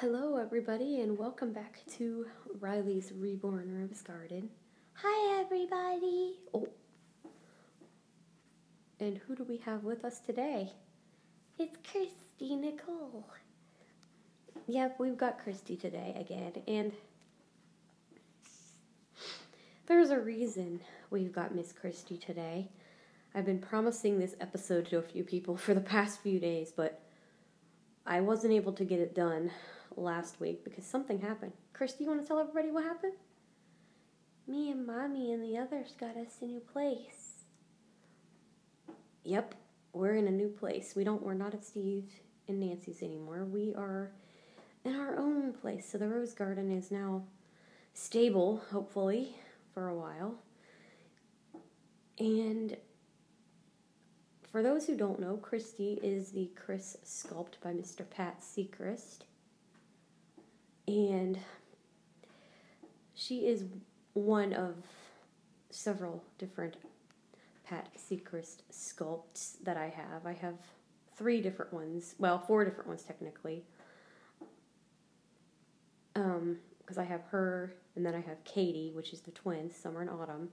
Hello, everybody, and welcome back to Riley's Reborn Rose Garden. Hi, everybody. Oh. And who do we have with us today? It's Kirsty Nicole. Yep, we've got Christy today again, and there's a reason we've got Miss Christy today. I've been promising this episode to a few people for the past few days, but I wasn't able to get it done last week because something happened. Christy, you want to tell everybody what happened? Me and Mommy and the others got us a new place. Yep, we're in a new place. We don't we're not at Steve and Nancy's anymore. We are in our own place. So the rose garden is now stable, hopefully, for a while. And for those who don't know, Christy is the Chris sculpt by Mr. Pat Secrist. And she is one of several different Pat Secrist sculpts that I have. I have three different ones, well, four different ones technically. Um, because I have her, and then I have Katie, which is the twins, Summer and Autumn.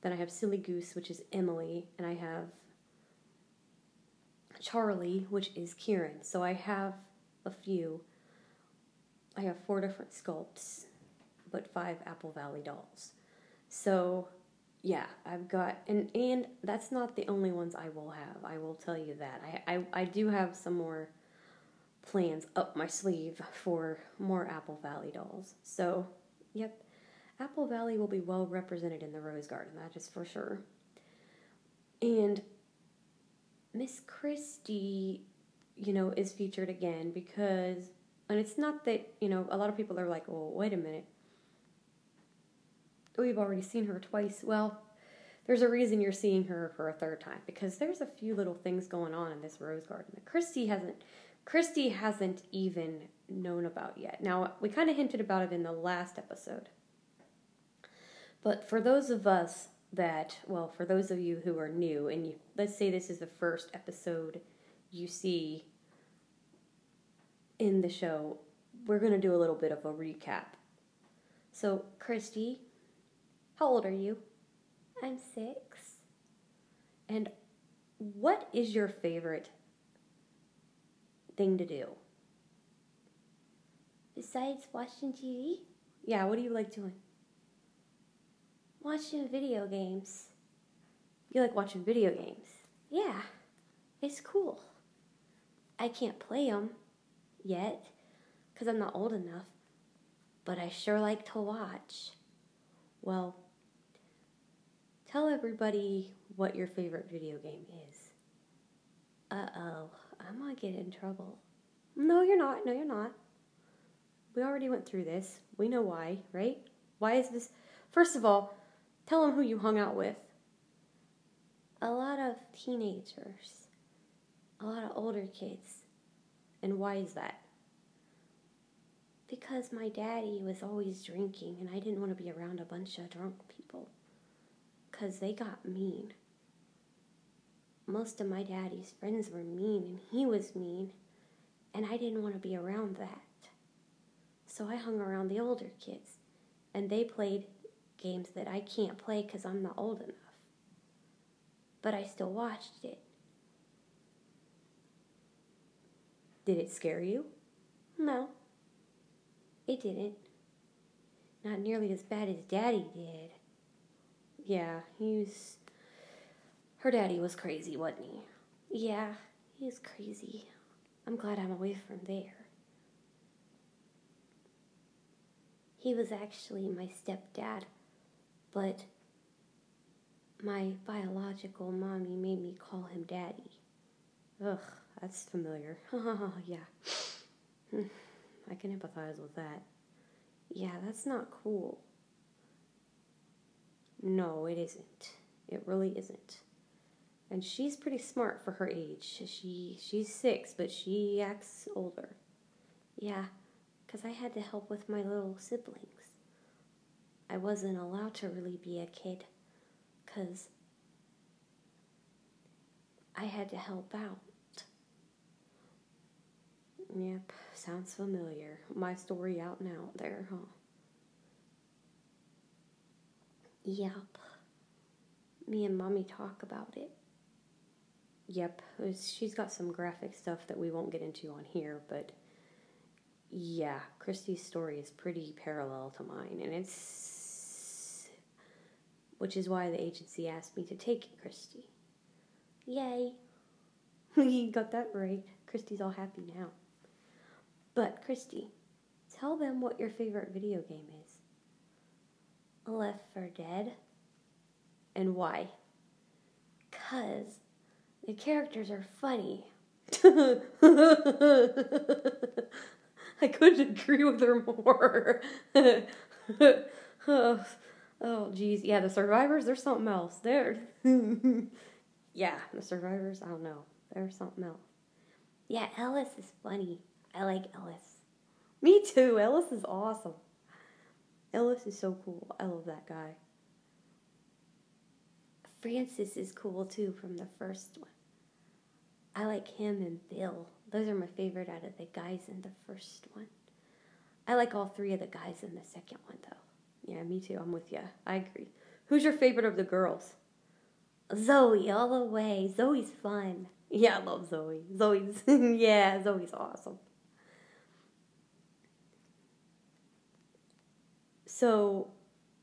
Then I have Silly Goose, which is Emily, and I have Charlie, which is Kieran. So I have a few. I have four different sculpts, but five Apple Valley dolls. So yeah, I've got and and that's not the only ones I will have. I will tell you that. I I, I do have some more plans up my sleeve for more Apple Valley dolls. So, yep. Apple Valley will be well represented in the Rose Garden, that is for sure. And Miss Christie, you know, is featured again because, and it's not that, you know, a lot of people are like, well, wait a minute. We've already seen her twice. Well, there's a reason you're seeing her for a third time because there's a few little things going on in this rose garden that Christy hasn't Christy hasn't even known about yet. Now, we kind of hinted about it in the last episode. But for those of us that, well, for those of you who are new, and you, let's say this is the first episode you see in the show, we're going to do a little bit of a recap. So, Christy, how old are you? I'm six. And what is your favorite thing to do? Besides watching TV, Yeah, what do you like doing? watching video games. You like watching video games. Yeah, it's cool. I can't play them yet because I'm not old enough, but I sure like to watch. Well, tell everybody what your favorite video game is. Uh oh, I'm gonna get in trouble. No, you're not. No, you're not. We already went through this. We know why, right? Why is this? First of all, tell them who you hung out with. A lot of teenagers, a lot of older kids, And why is that? because my daddy was always drinking and I didn't want to be around a bunch of drunk people because they got mean. Most of my daddy's friends were mean and he was mean, and I didn't want to be around that. So I hung around the older kids, and they played games that I can't play because I'm not old enough. But I still watched it. Did it scare you? No, it didn't. Not nearly as bad as Daddy did. Yeah, he was. Her daddy was crazy, wasn't he? Yeah, he was crazy. I'm glad I'm away from there. He was actually my stepdad, but my biological mommy made me call him Daddy. Ugh, that's familiar. yeah. Hmm, I can empathize with that. Yeah, that's not cool. No, it isn't. It really isn't. And she's pretty smart for her age. She she's six, but she acts older. Yeah, 'cause I had to help with my little siblings. I wasn't allowed to really be a kid 'cause I had to help out. Yep, sounds familiar. My story out and out there, huh? Yep. Me and mommy talk about it. Yep, she's got some graphic stuff that we won't get into on here, but yeah, Christy's story is pretty parallel to mine, and it's which is why the agency asked me to take it, Christy. Yay. you got that right. Christy's all happy now. But Christy, tell them what your favorite video game is. Left 4 Dead. And why? Cause the characters are funny. I couldn't agree with her more. oh, oh, geez. Yeah, the survivors, they're something else. They're. yeah, the survivors, I don't know. They're something else. Yeah, Ellis is funny. I like Ellis. Me too. Ellis is awesome. Ellis is so cool. I love that guy. Francis is cool too from the first one. I like him and Bill. Those are my favorite out of the guys in the first one. I like all three of the guys in the second one though. Yeah, me too. I'm with you. I agree. Who's your favorite of the girls? Zoe, all the way. Zoe's fun. Yeah, I love Zoe. Zoe's, yeah, Zoe's awesome. So,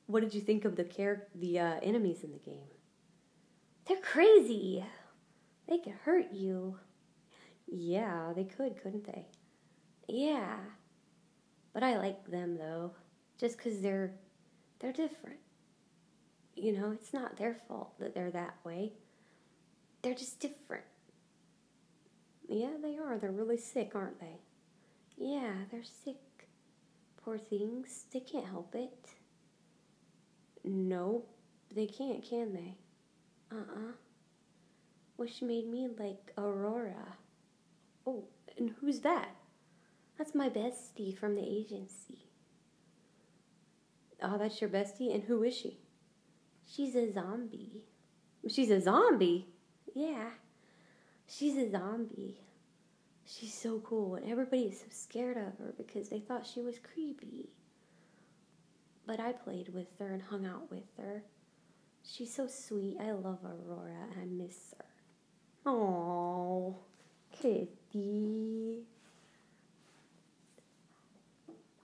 what did you think of the char- the uh, enemies in the game? They're crazy. They could hurt you. Yeah, they could, couldn't they? Yeah. But I like them though, just cuz they're they're different. You know, it's not their fault that they're that way. They're just different. Yeah, they are. They're really sick, aren't they? Yeah, they're sick. Poor things. They can't help it. No, they can't, can they? Uh-uh. Which made me like Aurora. Oh, and who's that? That's my bestie from the agency. Oh, that's your bestie? And who is she? She's a zombie. She's a zombie? Yeah. She's a zombie. She's so cool, and everybody is so scared of her because they thought she was creepy. But I played with her and hung out with her. She's so sweet. I love Aurora, and I miss her. Oh, Kitty.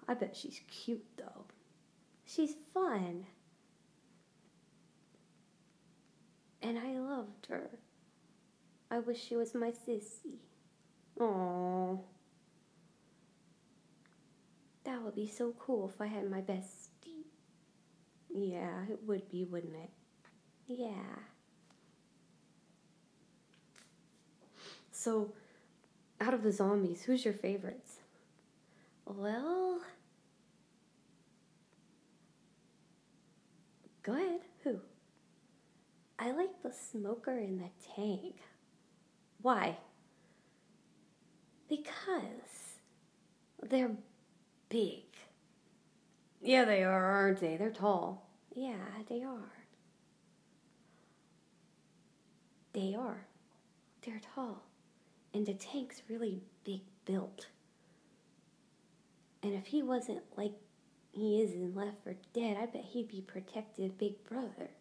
I bet she's cute, though. She's fun. And I loved her. I wish she was my sissy. Oh. That would be so cool if I had my bestie. Yeah, it would be, wouldn't it? Yeah. So, out of the zombies, who's your favorites? Well, go ahead. Who? I like the smoker in the tank. Why? Because they're big. Yeah, they are, aren't they? They're tall. Yeah, they are. They are. They're tall. And the tank's really big built. And if he wasn't like he is in Left 4 Dead, I bet he'd be protective big brother.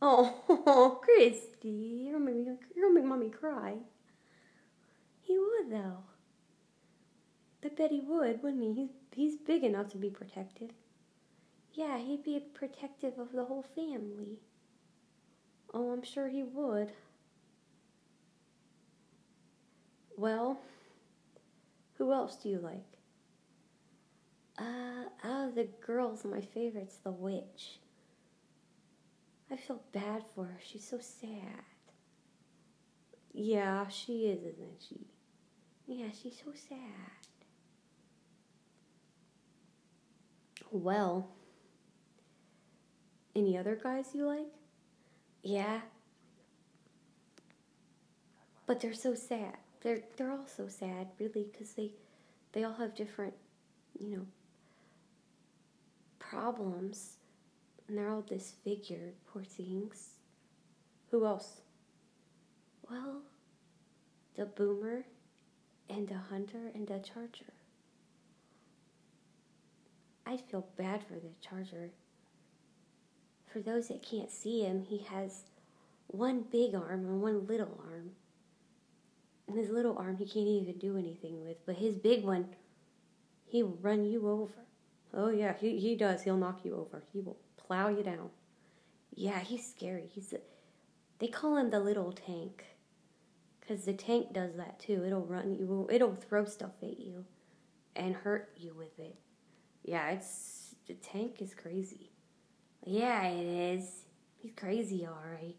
Oh, Christy, you're gonna make, you're gonna make mommy cry. He would, though. I bet he would, wouldn't he? He's, he's big enough to be protective. Yeah, he'd be protective of the whole family. Oh, I'm sure he would. Well, who else do you like? Uh, out of the girls, my favorite's the witch. I feel bad for her. She's so sad. Yeah, she is, isn't she? Yeah, she's so sad. Well, any other guys you like? Yeah. But they're so sad. They're they're all so sad, really, because they they all have different, you know, problems, and they're all disfigured. Poor things. Who else? Well, the boomer and a hunter and a charger. I feel bad for the charger. For those that can't see him, he has one big arm and one little arm. And his little arm he can't even do anything with, but his big one, he will run you over. Oh yeah, he, he does. He'll knock you over. He will plow you down. Yeah, he's scary. He's a, they call him the little tank. Cause the tank does that too. It'll run you. It'll throw stuff at you, and hurt you with it. Yeah, it's the tank is crazy. Yeah, it is. He's crazy, all right.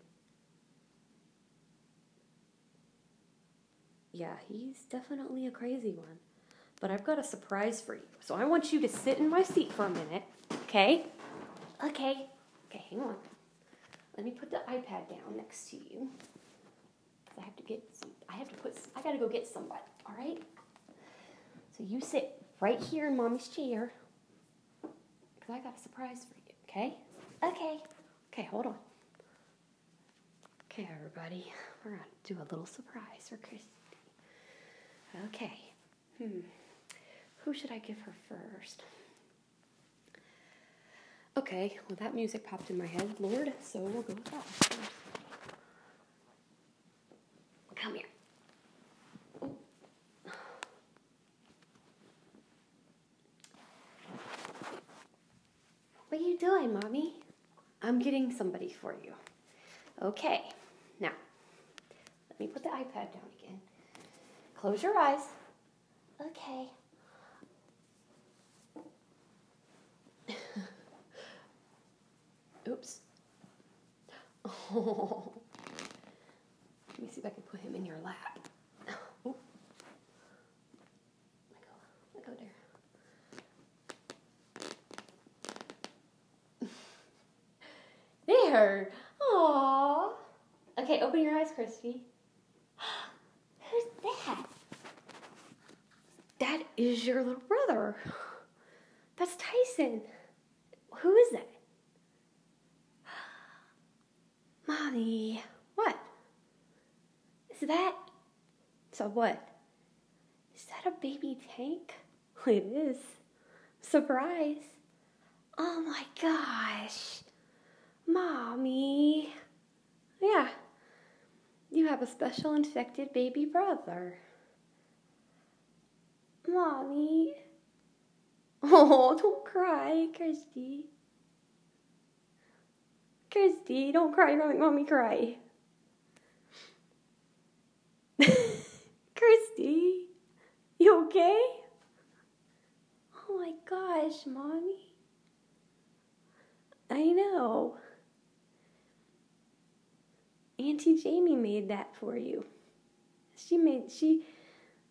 Yeah, he's definitely a crazy one. But I've got a surprise for you. So I want you to sit in my seat for a minute, okay? Okay. Okay, hang on. Let me put the iPad down next to you. I have to get some I have to put I got to go get somebody, all right? So you sit right here in mommy's chair. Cuz I got a surprise for you, okay? Okay. Okay, hold on. Okay, everybody. We're going to do a little surprise for Christy. Okay. Hmm. Who should I give her first? Okay, well, that music popped in my head, Lord, so we'll go with that first. Come here. What are you doing, Mommy? I'm getting somebody for you. Okay, now, let me put the iPad down again. Close your eyes. Okay. Oops. Oh. Let me see if I can put him in your lap. Oh. Let go. Let go there. Aww. Okay, open your eyes, Christy. Who's that? That is your little brother. That's Tyson. Who is that? Mommy, what? Is that. So what? Is that a baby tank? It is. Surprise. Oh my gosh. Mommy. Yeah. You have a special infected baby brother. Mommy. Oh, don't cry, Kirsty. Kirsty, don't cry. Don't make mommy cry. Kirsty, you okay? Oh my gosh, mommy. I know. Auntie Jamie made that for you. She made she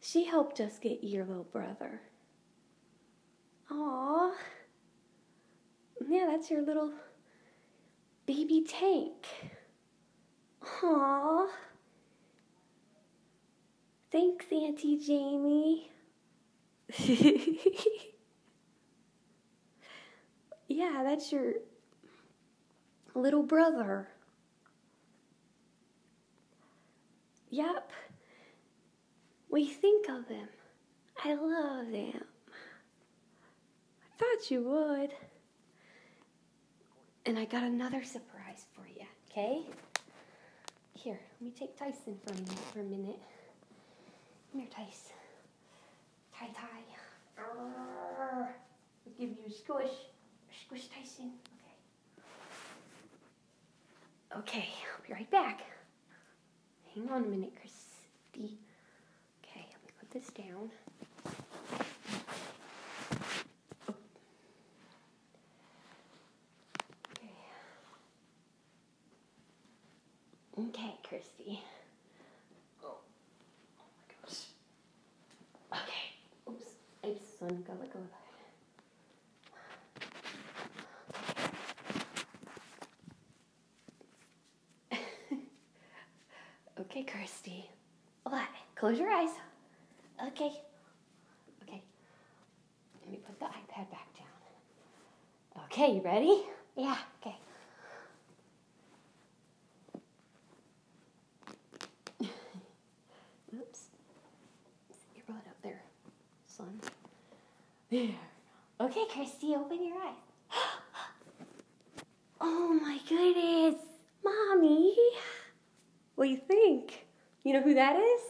she helped us get your little brother. Aw. Yeah, that's your little baby tank. Aw. Thanks, Auntie Jamie. yeah, that's your little brother. Yep. We think of them. I love them. I thought you would. And I got another surprise for you, okay? Here, let me take Tyson from you for a minute. Come here, Tyson. Ty Ty. I'll give you a squish. Squish, Tyson. Okay. Okay, I'll be right back. Hang on a minute, Christy. Okay, let me put this down. Okay. Okay, Christy. Oh, oh my gosh. Okay. Oops. Oops, son, go let go of that. Okay, Kirsty. What? Close your eyes. Okay. Okay. Let me put the iPad back down. Okay, you ready? Yeah, okay. Oops. Sit your butt. one. There. Son. There. Okay, Christy, open your eyes. oh my goodness, mommy. What do you think? You know who that is?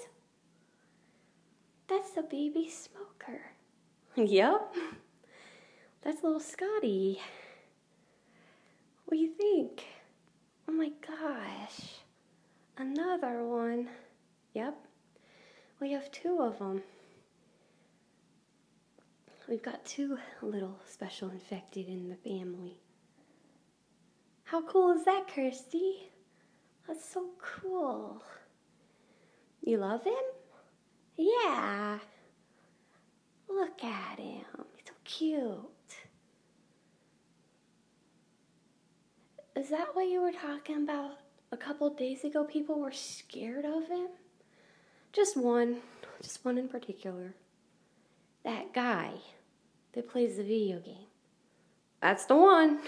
That's the baby smoker. Yep. That's little Scotty. What do you think? Oh my gosh. Another one. Yep. We have two of them. We've got two little special infected in the family. How cool is that, Kirsty? That's so cool. You love him? Yeah. Look at him. He's so cute. Is that what you were talking about a couple days ago? People were scared of him? Just one. Just one in particular. That guy that plays the video game. That's the one.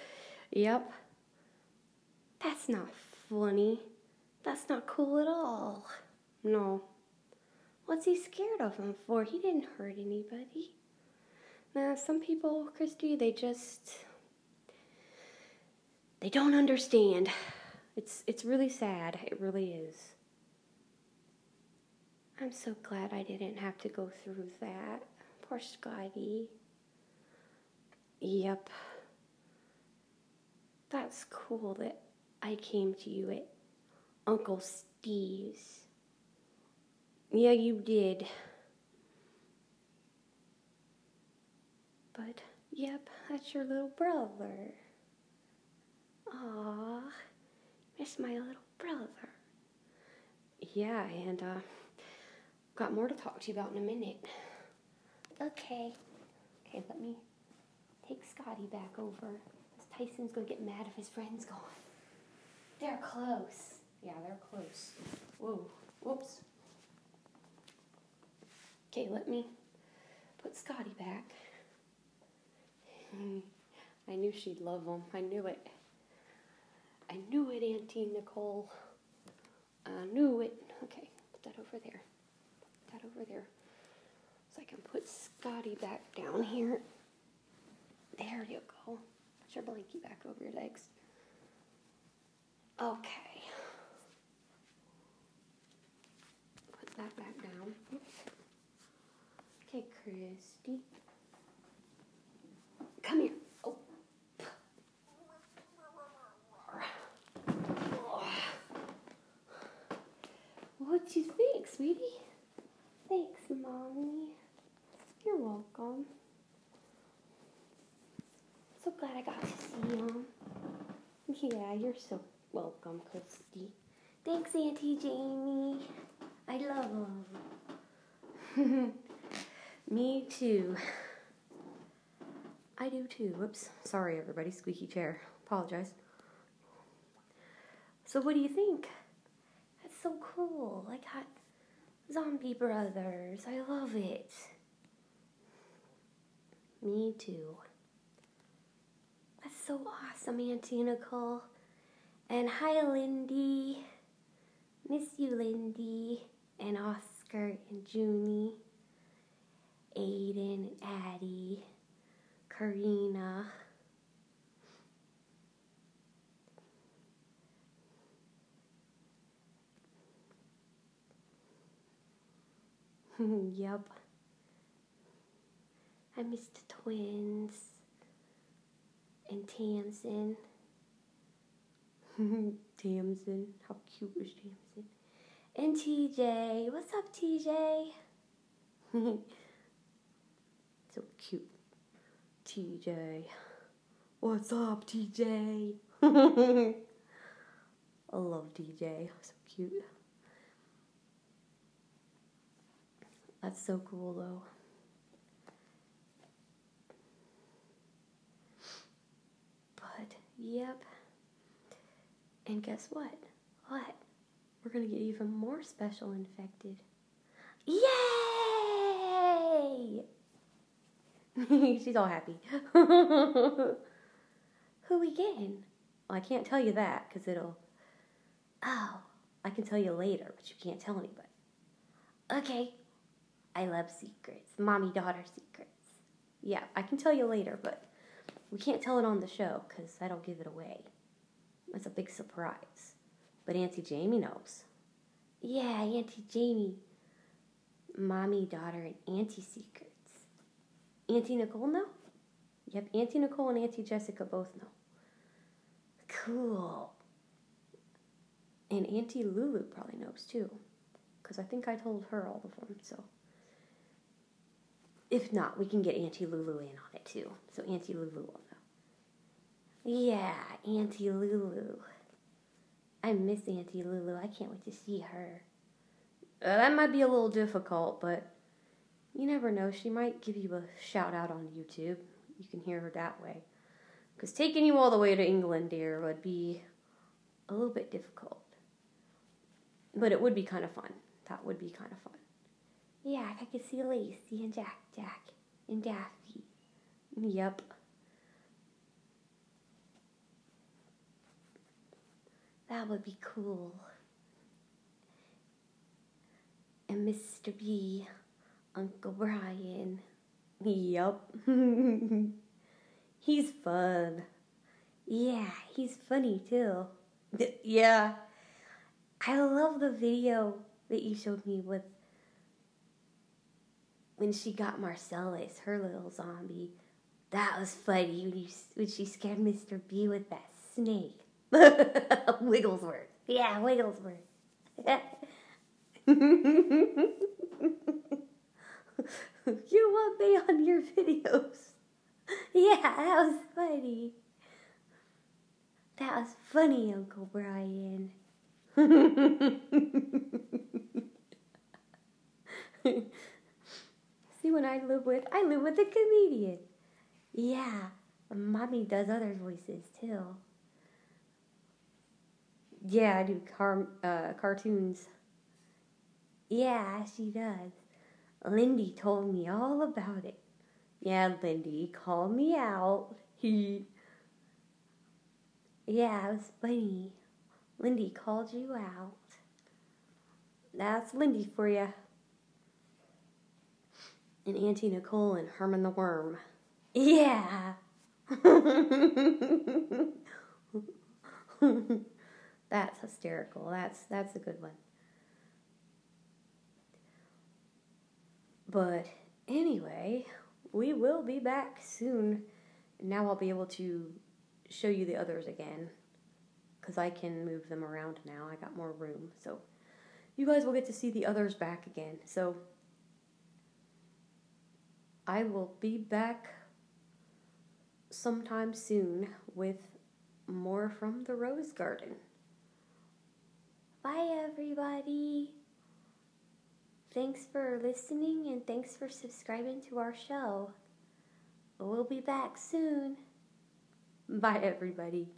yep. That's not funny. That's not cool at all. No. What's he scared of him for? He didn't hurt anybody. Now, some people, Christy, they just they don't understand. It's it's really sad. It really is. I'm so glad I didn't have to go through that. Poor Scotty. Yep. That's cool that I came to you at Uncle Steve's. Yeah, you did. But, yep, that's your little brother. Aw, miss my little brother. Yeah, and uh, got more to talk to you about in a minute. Okay. Okay, let me take Scotty back over. Tyson's gonna get mad if his friend's gone. They're close. Yeah, they're close. Whoa, whoops. Okay, let me put Scotty back. I knew she'd love him. I knew it. I knew it, Auntie Nicole. I knew it. Okay, put that over there. Put that over there. So I can put Scotty back down here. There you go. Put your blankie back over your legs. Okay. Put that back. Christy. Come here. Oh. What'd you think, sweetie? Thanks, Mommy. You're welcome. So glad I got to see him. Yeah, you're so welcome, Christy. Thanks, Auntie Jamie. I love him. Me too. I do too. Whoops. Sorry, everybody. Squeaky chair. Apologize. So, what do you think? That's so cool. I got zombie brothers. I love it. Me too. That's so awesome, Auntie Nicole. And hi, Lindy. Miss you, Lindy. And Oscar and Junie. Aiden Addie. Karina. yep. I missed the twins and Tamsin. Tamsin. How cute was Tamsin? And TJ. What's up, TJ? so cute. TJ. What's up, TJ? I love TJ. So cute. That's so cool, though. But, yep. And guess what? What? We're gonna get even more special infected. Yay! She's all happy. Who we getting? Well, I can't tell you that because it'll. Oh, I can tell you later, but you can't tell anybody. okay. I love secrets, mommy daughter secrets. Yeah, I can tell you later, but we can't tell it on the show because that'll give it away. That's a big surprise. But Auntie Jamie knows. Yeah, Auntie Jamie. Mommy, daughter, and Auntie secrets. Auntie Nicole know? Yep, Auntie Nicole and Auntie Jessica both know. Cool. And Auntie Lulu probably knows too. Because I think I told her all of them, so. If not, we can get Auntie Lulu in on it too. So Auntie Lulu will know. Yeah, Auntie Lulu. I miss Auntie Lulu. I can't wait to see her. Uh, that might be a little difficult, but you never know. She might give you a shout out on YouTube. You can hear her that way. Because taking you all the way to England, dear, would be a little bit difficult. But it would be kind of fun. That would be kind of fun. Yeah, I could see Lacey and Jack Jack and Daffy. Yep. That would be cool. And Mr. B, Uncle Brian. Yup. he's fun. Yeah, he's funny too. yeah. I love the video that you showed me with when she got Marcellus, her little zombie. That was funny when, you, when she scared Mr. B with that snake. Wigglesworth. Yeah, Wigglesworth. you want me on your videos? Yeah, that was funny. That was funny, Uncle Brian. See, when I live with, I live with a comedian. Yeah, mommy does other voices too. Yeah, I do car, uh, cartoons. Yeah, she does. Lindy told me all about it. Yeah, Lindy called me out. He. Yeah, it was funny. Lindy called you out. That's Lindy for you. And Auntie Nicole and Herman the Worm. Yeah. that's hysterical. That's that's a good one. But anyway, we will be back soon. Now I'll be able to show you the others again because I can move them around now. I got more room. So you guys will get to see the others back again. So I will be back sometime soon with more from the Rose Garden. Bye, everybody. Thanks for listening and thanks for subscribing to our show. We'll be back soon. Bye, everybody.